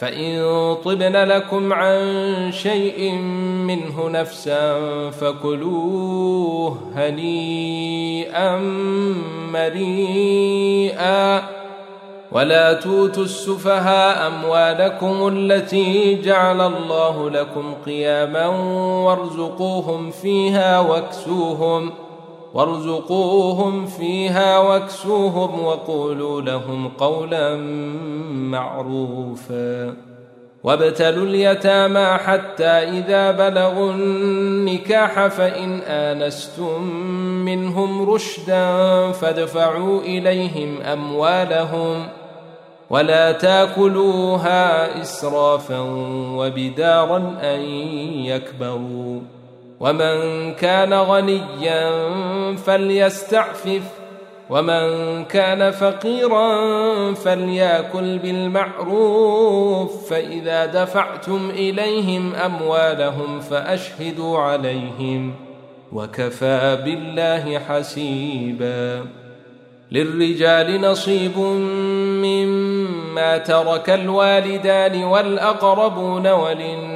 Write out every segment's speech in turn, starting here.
فإن طبن لكم عن شيء منه نفسا فكلوه هنيئا مريئا ولا توتوا السفهاء أموالكم التي جعل الله لكم قياما وارزقوهم فيها واكسوهم ۖ وارزقوهم فيها واكسوهم وقولوا لهم قولا معروفا. وابتلوا اليتامى حتى إذا بلغوا النكاح فإن آنستم منهم رشدا فادفعوا إليهم أموالهم ولا تاكلوها إسرافا وبدارا أن يكبروا. ومن كان غنيا فليستعفف ومن كان فقيرا فليأكل بالمعروف فإذا دفعتم إليهم أموالهم فأشهدوا عليهم وكفى بالله حسيبا. للرجال نصيب مما ترك الوالدان والأقربون وللنساء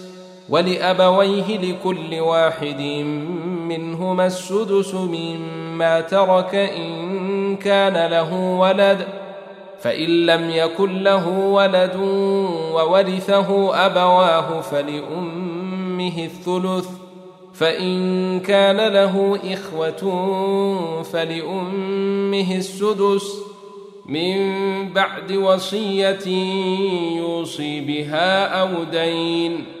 ولأبويه لكل واحد منهما السدس مما ترك إن كان له ولد فإن لم يكن له ولد وورثه أبواه فلأمه الثلث فإن كان له إخوة فلأمه السدس من بعد وصية يوصي بها أو دين.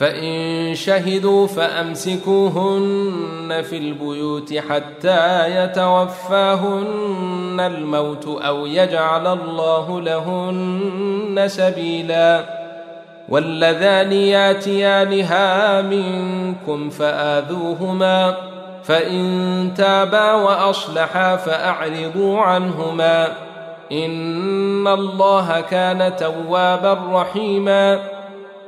فإن شهدوا فأمسكوهن في البيوت حتى يتوفاهن الموت أو يجعل الله لهن سبيلا واللذان ياتيانها منكم فآذوهما فإن تابا وأصلحا فأعرضوا عنهما إن الله كان توابا رحيما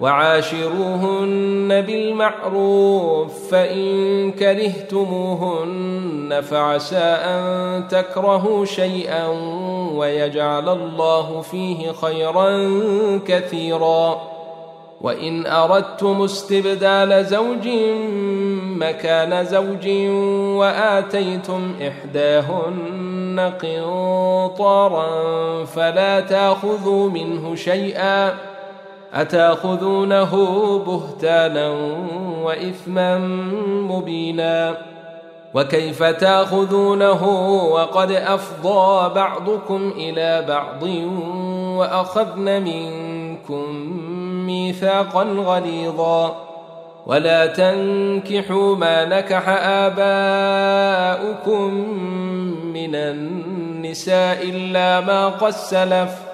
وعاشروهن بالمعروف فإن كرهتموهن فعسى أن تكرهوا شيئا ويجعل الله فيه خيرا كثيرا. وإن أردتم استبدال زوج مكان زوج وآتيتم إحداهن قنطارا فلا تأخذوا منه شيئا. أتأخذونه بهتانا وإثما مبينا وكيف تأخذونه وقد أفضى بعضكم إلى بعض وأخذن منكم ميثاقا غليظا ولا تنكحوا ما نكح آباؤكم من النساء إلا ما قد سلف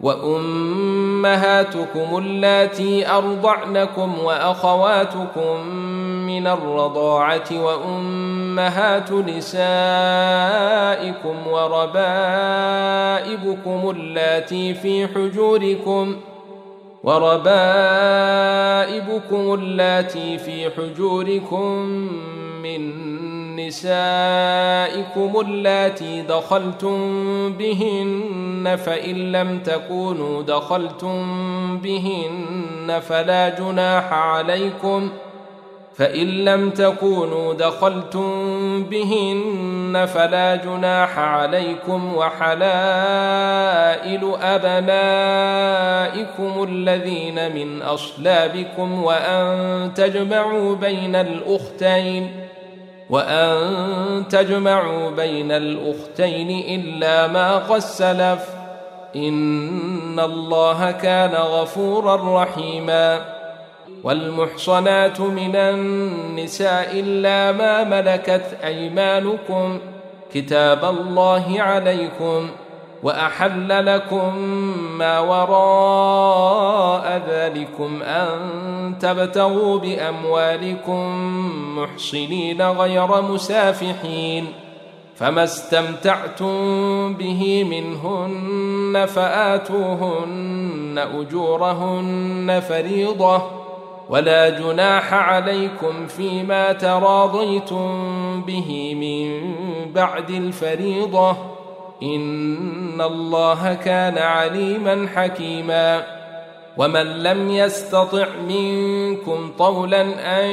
وأمهاتكم اللاتي أرضعنكم وأخواتكم من الرضاعة وأمهات نسائكم وربائبكم اللاتي في حجوركم وربائبكم اللاتي في حجوركم من نسائكم اللاتي دخلتم بهن فإن لم تكونوا دخلتم بهن فلا جناح عليكم فإن لم تكونوا دخلتم بهن فلا جناح عليكم وحلائل أبنائكم الذين من أصلابكم وأن تجمعوا بين الأختين وأن تجمعوا بين الأختين إلا ما قد سلف. إن الله كان غفورا رحيما. والمحصنات من النساء إلا ما ملكت أيمانكم. كتاب الله عليكم. وأحل لكم ما وراء ذلكم أن تبتغوا بأموالكم محصنين غير مسافحين فما استمتعتم به منهن فآتوهن أجورهن فريضة ولا جناح عليكم فيما تراضيتم به من بعد الفريضة ان الله كان عليما حكيما ومن لم يستطع منكم طولا ان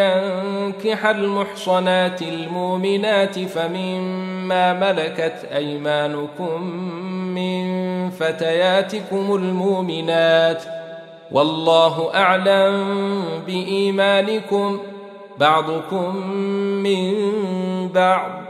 ينكح المحصنات المؤمنات فمما ملكت ايمانكم من فتياتكم المؤمنات والله اعلم بايمانكم بعضكم من بعض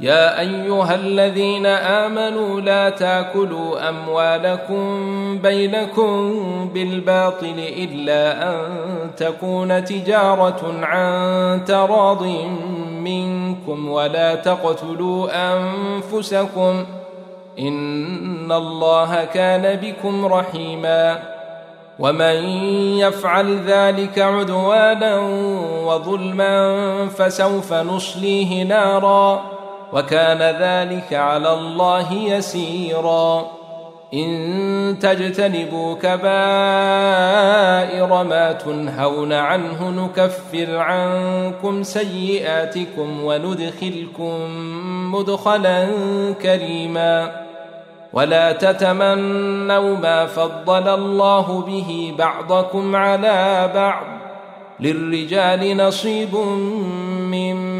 يا أيها الذين آمنوا لا تأكلوا أموالكم بينكم بالباطل إلا أن تكون تجارة عن تراض منكم ولا تقتلوا أنفسكم إن الله كان بكم رحيما ومن يفعل ذلك عدوانا وظلما فسوف نصليه نارا وكان ذلك على الله يسيرا. إن تجتنبوا كبائر ما تنهون عنه نكفر عنكم سيئاتكم وندخلكم مدخلا كريما. ولا تتمنوا ما فضل الله به بعضكم على بعض. للرجال نصيب مما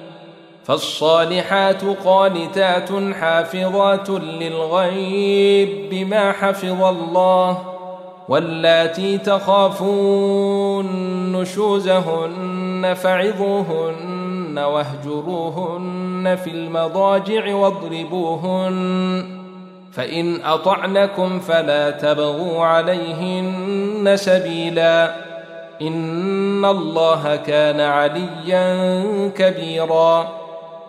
فالصالحات قانتات حافظات للغيب بما حفظ الله واللاتي تخافون نشوزهن فعظوهن واهجروهن في المضاجع واضربوهن فإن أطعنكم فلا تبغوا عليهن سبيلا إن الله كان عليا كبيرا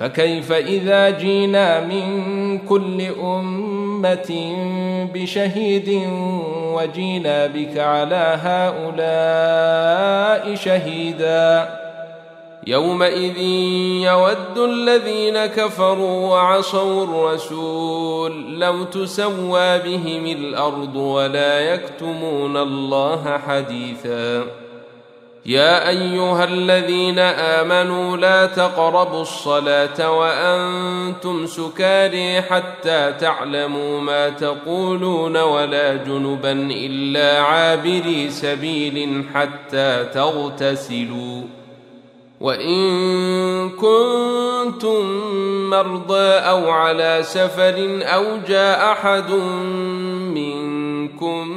فكيف إذا جينا من كل أمة بشهيد وجينا بك على هؤلاء شهيدا؟ يومئذ يود الذين كفروا وعصوا الرسول لو تسوى بهم الأرض ولا يكتمون الله حديثا. يا أيها الذين آمنوا لا تقربوا الصلاة وأنتم سكاري حتى تعلموا ما تقولون ولا جنبا إلا عابري سبيل حتى تغتسلوا. وإن كنتم مرضى أو على سفر أو جاء أحد منكم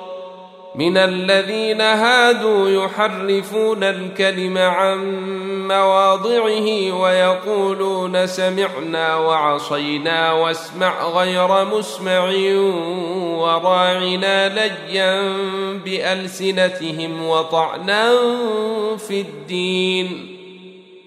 من الذين هادوا يحرفون الكلم عن مواضعه ويقولون سمعنا وعصينا واسمع غير مسمع وراعنا ليا بألسنتهم وطعنا في الدين.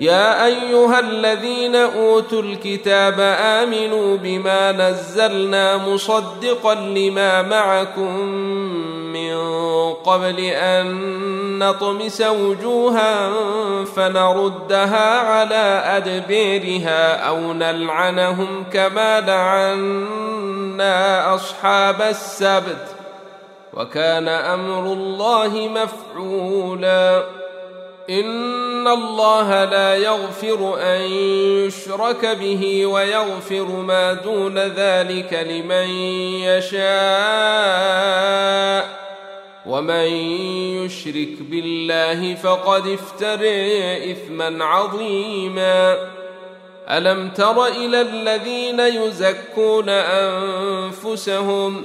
يا أيها الذين أوتوا الكتاب آمنوا بما نزلنا مصدقا لما معكم من قبل أن نطمس وجوها فنردها على ادبيرها أو نلعنهم كما لعنا أصحاب السبت وكان أمر الله مفعولا ان الله لا يغفر ان يشرك به ويغفر ما دون ذلك لمن يشاء ومن يشرك بالله فقد افتري اثما عظيما الم تر إلى الذين يزكون انفسهم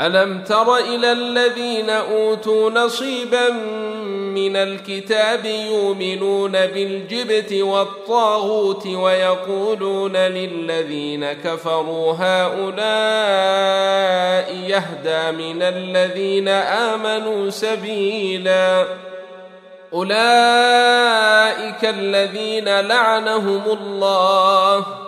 ألم تر إلى الذين أوتوا نصيبا من الكتاب يؤمنون بالجبت والطاغوت ويقولون للذين كفروا هؤلاء يهدى من الذين آمنوا سبيلا أولئك الذين لعنهم الله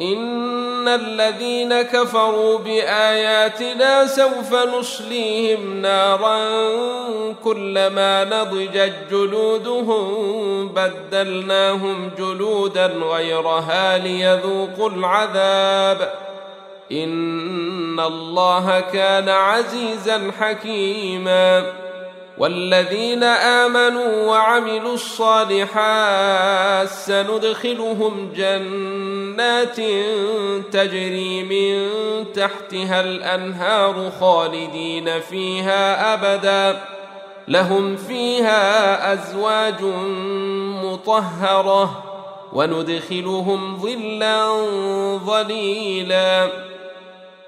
ان الذين كفروا باياتنا سوف نصليهم نارا كلما نضجت جلودهم بدلناهم جلودا غيرها ليذوقوا العذاب ان الله كان عزيزا حكيما والذين امنوا وعملوا الصالحات سندخلهم جنات تجري من تحتها الأنهار خالدين فيها أبدا. لهم فيها أزواج مطهرة. وندخلهم ظلا ظليلا.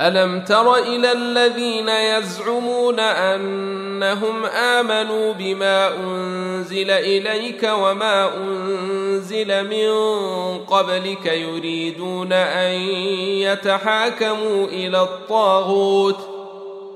ألم تر إلى الذين يزعمون أنهم آمنوا بما أنزل إليك وما أنزل من قبلك يريدون أن يتحاكموا إلى الطاغوت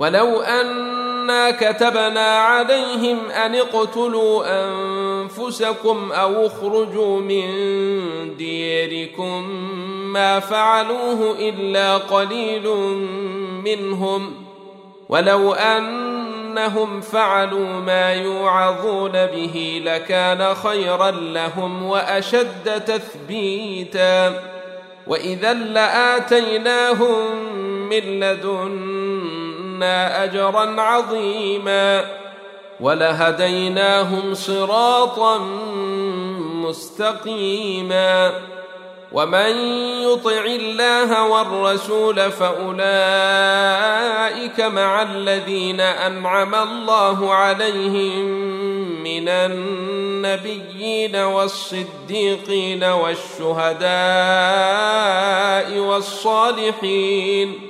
ولو أنا كتبنا عليهم أن اقتلوا أنفسكم أو اخرجوا من ديركم ما فعلوه إلا قليل منهم ولو أنهم فعلوا ما يوعظون به لكان خيرا لهم وأشد تثبيتا وإذا لآتيناهم من أجرا عظيما ولهديناهم صراطا مستقيما ومن يطع الله والرسول فأولئك مع الذين أنعم الله عليهم من النبيين والصديقين والشهداء والصالحين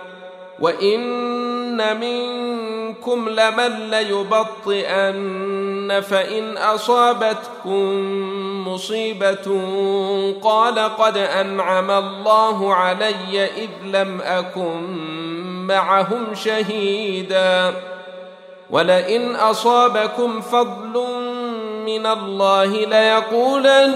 وان منكم لمن ليبطئن فان اصابتكم مصيبه قال قد انعم الله علي اذ لم اكن معهم شهيدا ولئن اصابكم فضل من الله ليقولن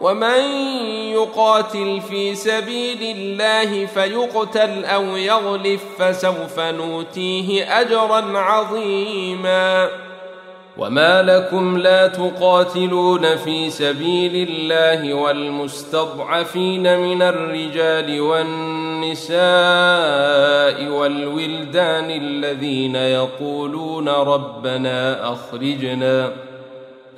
ومن يقاتل في سبيل الله فيقتل أو يغلف فسوف نوتيه أجرا عظيما. وما لكم لا تقاتلون في سبيل الله والمستضعفين من الرجال والنساء والولدان الذين يقولون ربنا أخرجنا.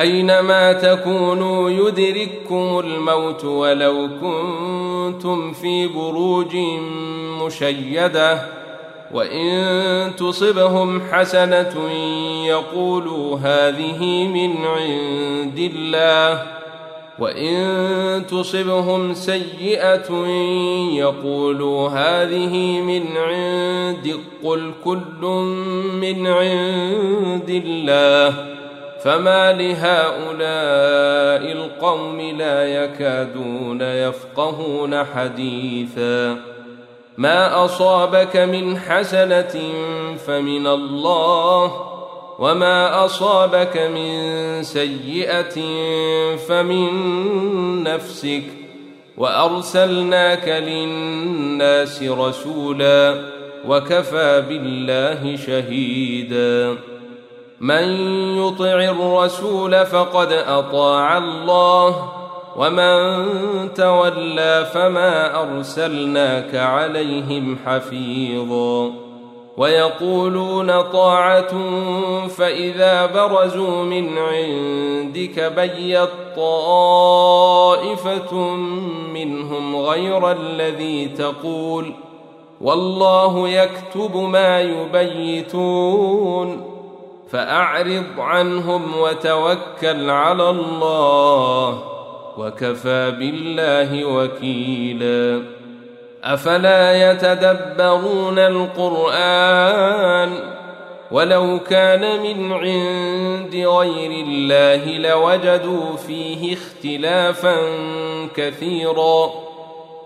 أينما تكونوا يدرككم الموت ولو كنتم في بروج مشيدة وإن تصبهم حسنة يقولوا هذه من عند الله وإن تصبهم سيئة يقولوا هذه من عند قل كل من عند الله فما لهؤلاء القوم لا يكادون يفقهون حديثا ما اصابك من حسنه فمن الله وما اصابك من سيئه فمن نفسك وارسلناك للناس رسولا وكفى بالله شهيدا من يطع الرسول فقد أطاع الله ومن تولى فما أرسلناك عليهم حفيظا ويقولون طاعة فإذا برزوا من عندك بيت طائفة منهم غير الذي تقول والله يكتب ما يبيتون. فأعرض عنهم وتوكل على الله وكفى بالله وكيلا. أفلا يتدبرون القرآن؟ ولو كان من عند غير الله لوجدوا فيه اختلافا كثيرا.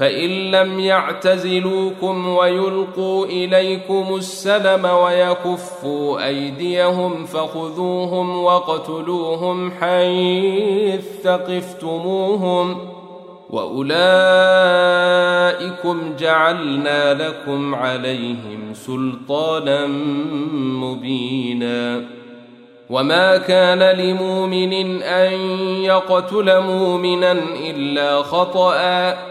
فإن لم يعتزلوكم ويلقوا إليكم السلم ويكفوا أيديهم فخذوهم وقتلوهم حيث ثقفتموهم وأولئكم جعلنا لكم عليهم سلطانا مبينا وما كان لمؤمن أن يقتل مؤمنا إلا خطأ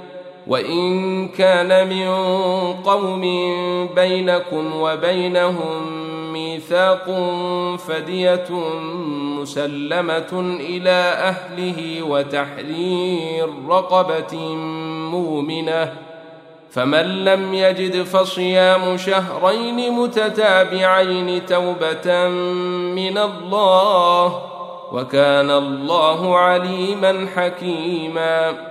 وإن كان من قوم بينكم وبينهم ميثاق فدية مسلمة إلى أهله وتحرير رقبة مؤمنة فمن لم يجد فصيام شهرين متتابعين توبة من الله وكان الله عليما حكيما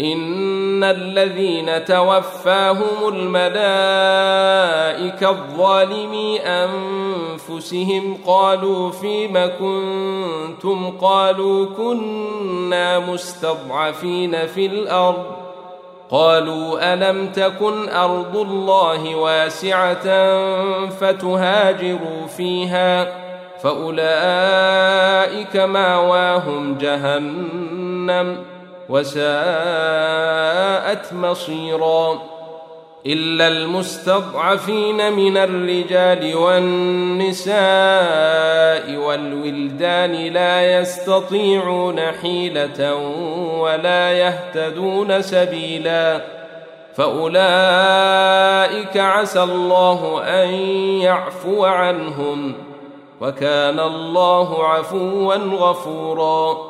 ان الذين توفاهم الملائكه الظالمي انفسهم قالوا فيم كنتم قالوا كنا مستضعفين في الأرض قالوا الم تكن ارض الله واسعه فتهاجروا فيها فاولئك ماواهم جهنم وساءت مصيرا إلا المستضعفين من الرجال والنساء والولدان لا يستطيعون حيلة ولا يهتدون سبيلا فأولئك عسى الله أن يعفو عنهم وكان الله عفوا غفورا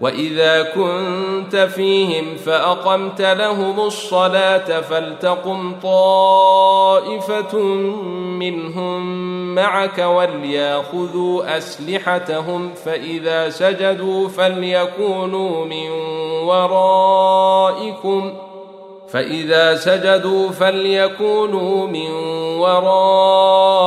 وإذا كنت فيهم فأقمت لهم الصلاة فلتقم طائفة منهم معك وليأخذوا أسلحتهم فإذا سجدوا فليكونوا من ورائكم فإذا سجدوا فليكونوا من ورائكم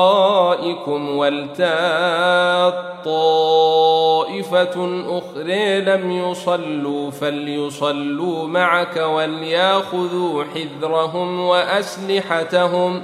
ولتات طائفة أخرى لم يصلوا فليصلوا معك وليأخذوا حذرهم وأسلحتهم ۖ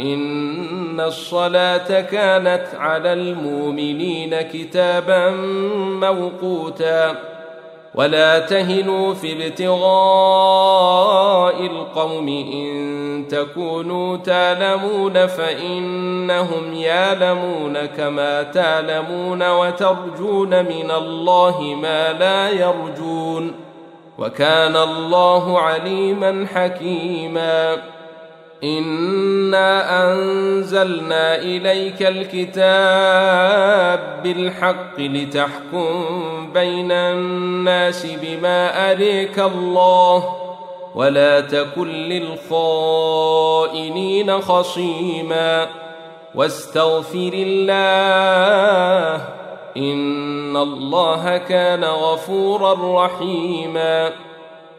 إن الصلاة كانت على المؤمنين كتابا موقوتا. ولا تهنوا في ابتغاء القوم إن تكونوا تعلمون فإنهم يعلمون كما تعلمون وترجون من الله ما لا يرجون. وكان الله عليما حكيما. انا انزلنا اليك الكتاب بالحق لتحكم بين الناس بما اريك الله ولا تكن للخائنين خصيما واستغفر الله ان الله كان غفورا رحيما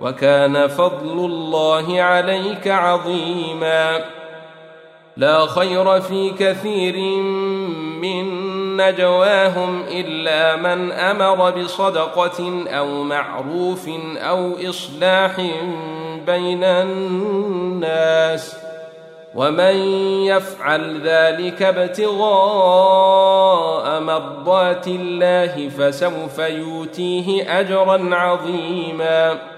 وكان فضل الله عليك عظيما. لا خير في كثير من نجواهم إلا من أمر بصدقة أو معروف أو إصلاح بين الناس. ومن يفعل ذلك ابتغاء مرضات الله فسوف يؤتيه أجرا عظيما.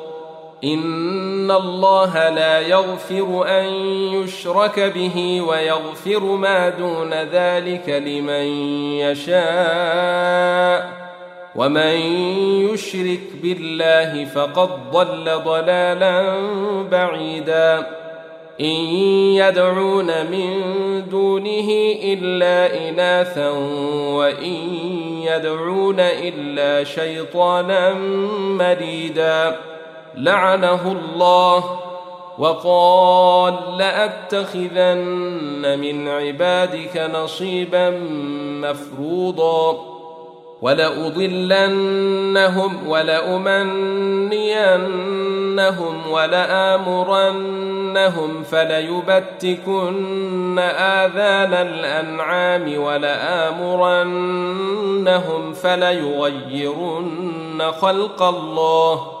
ان الله لا يغفر ان يشرك به ويغفر ما دون ذلك لمن يشاء ومن يشرك بالله فقد ضل ضلالا بعيدا ان يدعون من دونه الا اناثا وان يدعون الا شيطانا مريدا لعنه الله وقال لأتخذن من عبادك نصيبا مفروضا ولأضلنهم ولأمنينهم ولآمرنهم فليبتكن آذان الأنعام ولآمرنهم فليغيرن خلق الله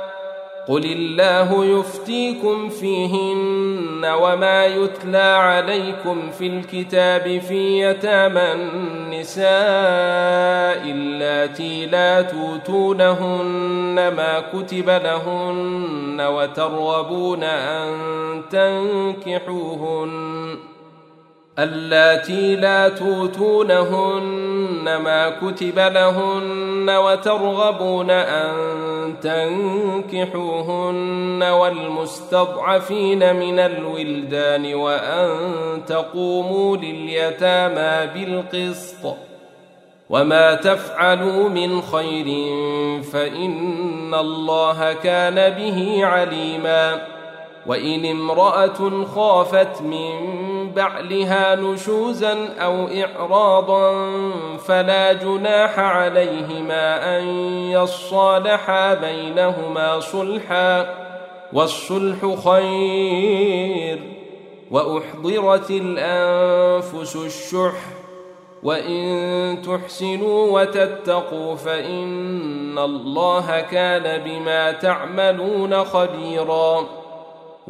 قل الله يفتيكم فيهن وما يتلى عليكم في الكتاب في يتامى النساء اللاتي لا توتونهن ما كتب لهن وترغبون أن تنكحوهن اللاتي لا توتونهن ما كتب لهن وترغبون أن تنكحوهن والمستضعفين من الولدان وأن تقوموا لليتامى بالقسط وما تفعلوا من خير فإن الله كان به عليماً وإن امرأة خافت من بعلها نشوزا أو إعراضا فلا جناح عليهما أن يصالحا بينهما صلحا والصلح خير وأحضرت الأنفس الشح وإن تحسنوا وتتقوا فإن الله كان بما تعملون خبيراً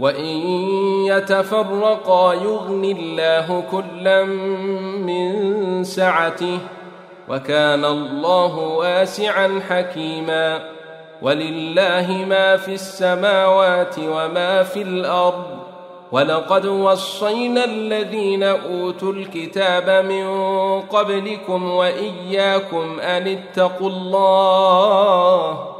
وإن يتفرقا يغن الله كلا من سعته وكان الله واسعا حكيما ولله ما في السماوات وما في الأرض ولقد وصينا الذين أوتوا الكتاب من قبلكم وإياكم أن اتقوا الله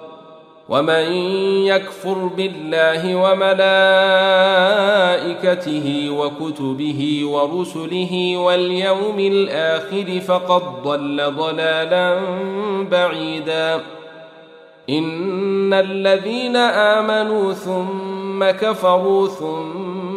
ومن يكفر بالله وملائكته وكتبه ورسله واليوم الآخر فقد ضل ضلالا بعيدا. إن الذين آمنوا ثم كفروا ثم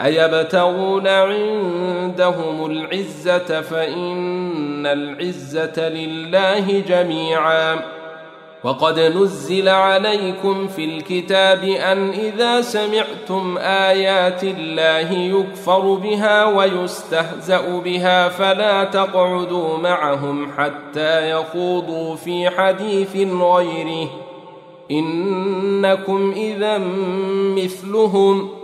أيبتغون عندهم العزة فإن العزة لله جميعا. وقد نزل عليكم في الكتاب أن إذا سمعتم آيات الله يكفر بها ويستهزأ بها فلا تقعدوا معهم حتى يخوضوا في حديث غيره. إنكم اذا مثلهم.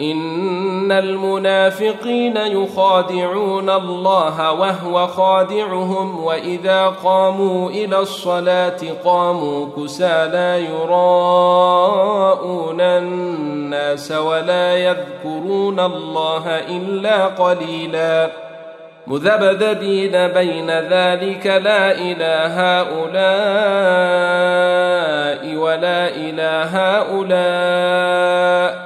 إن المنافقين يخادعون الله وهو خادعهم وإذا قاموا إلى الصلاة قاموا كسى لا يراءون الناس ولا يذكرون الله إلا قليلا. مذبذبين بين ذلك لا إلى هؤلاء ولا إلى هؤلاء.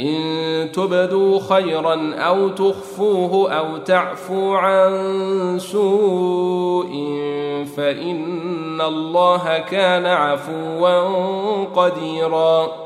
إن تبدوا خيرا أو تخفوه أو تعفو عن سوء فإن الله كان عفوا قديرا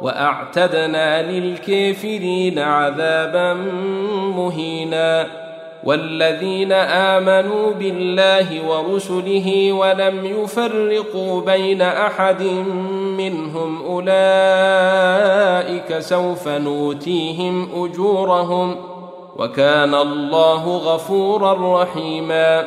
وأعتدنا للكافرين عذابا مهينا والذين آمنوا بالله ورسله ولم يفرقوا بين أحد منهم أولئك سوف نوتيهم أجورهم وكان الله غفورا رحيما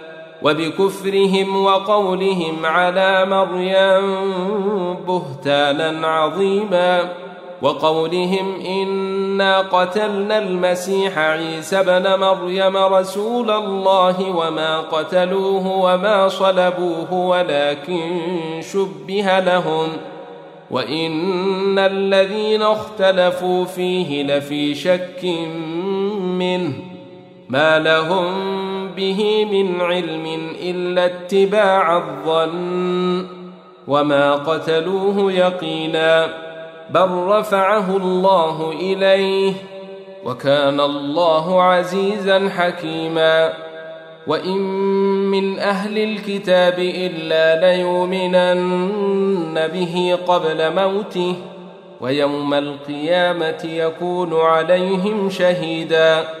وبكفرهم وقولهم على مريم بهتانا عظيما وقولهم إنا قتلنا المسيح عيسى بن مريم رسول الله وما قتلوه وما صلبوه ولكن شبه لهم وإن الذين اختلفوا فيه لفي شك منه ما لهم به من علم الا اتباع الظن وما قتلوه يقينا بل رفعه الله اليه وكان الله عزيزا حكيما وان من أهل الكتاب الا ليؤمنن به قبل موته ويوم القيامه يكون عليهم شهيدا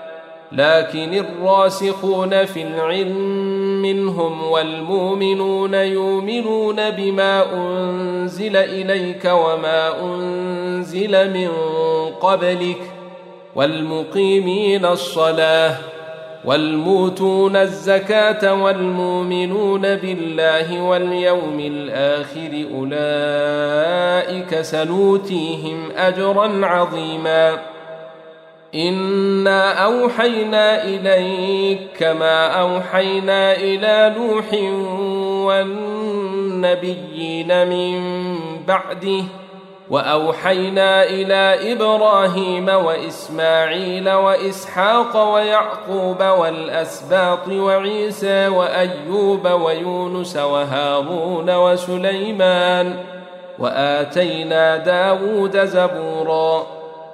لكن الراسخون في العلم منهم والمؤمنون يؤمنون بما أنزل إليك وما أنزل من قبلك والمقيمين الصلاة والموتون الزكاة والمؤمنون بالله واليوم الآخر أولئك سنوتيهم أجرا عظيما انا اوحينا اليك كما اوحينا إلى نوح والنبيين من بعده واوحينا إلى إبراهيم واسماعيل واسحاق ويعقوب والاسباط وعيسى وايوب ويونس وهارون وسليمان واتينا داود زبورا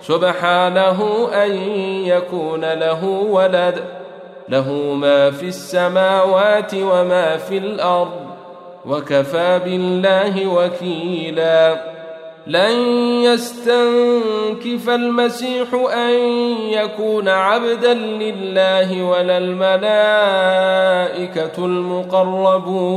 سبحانه أن يكون له ولد له ما في السماوات وما في الأرض وكفى بالله وكيلا. لن يستنكف المسيح أن يكون عبدا لله ولا الملائكة المقربون.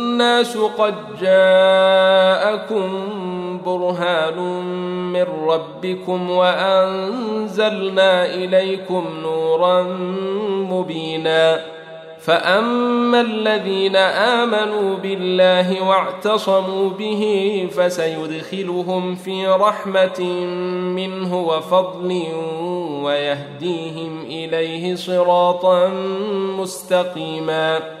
قد جاءكم برهان من ربكم وأنزلنا إليكم نورا مبينا. فأما الذين آمنوا بالله واعتصموا به فسيدخلهم في رحمة منه وفضل ويهديهم إليه صراطا مستقيما.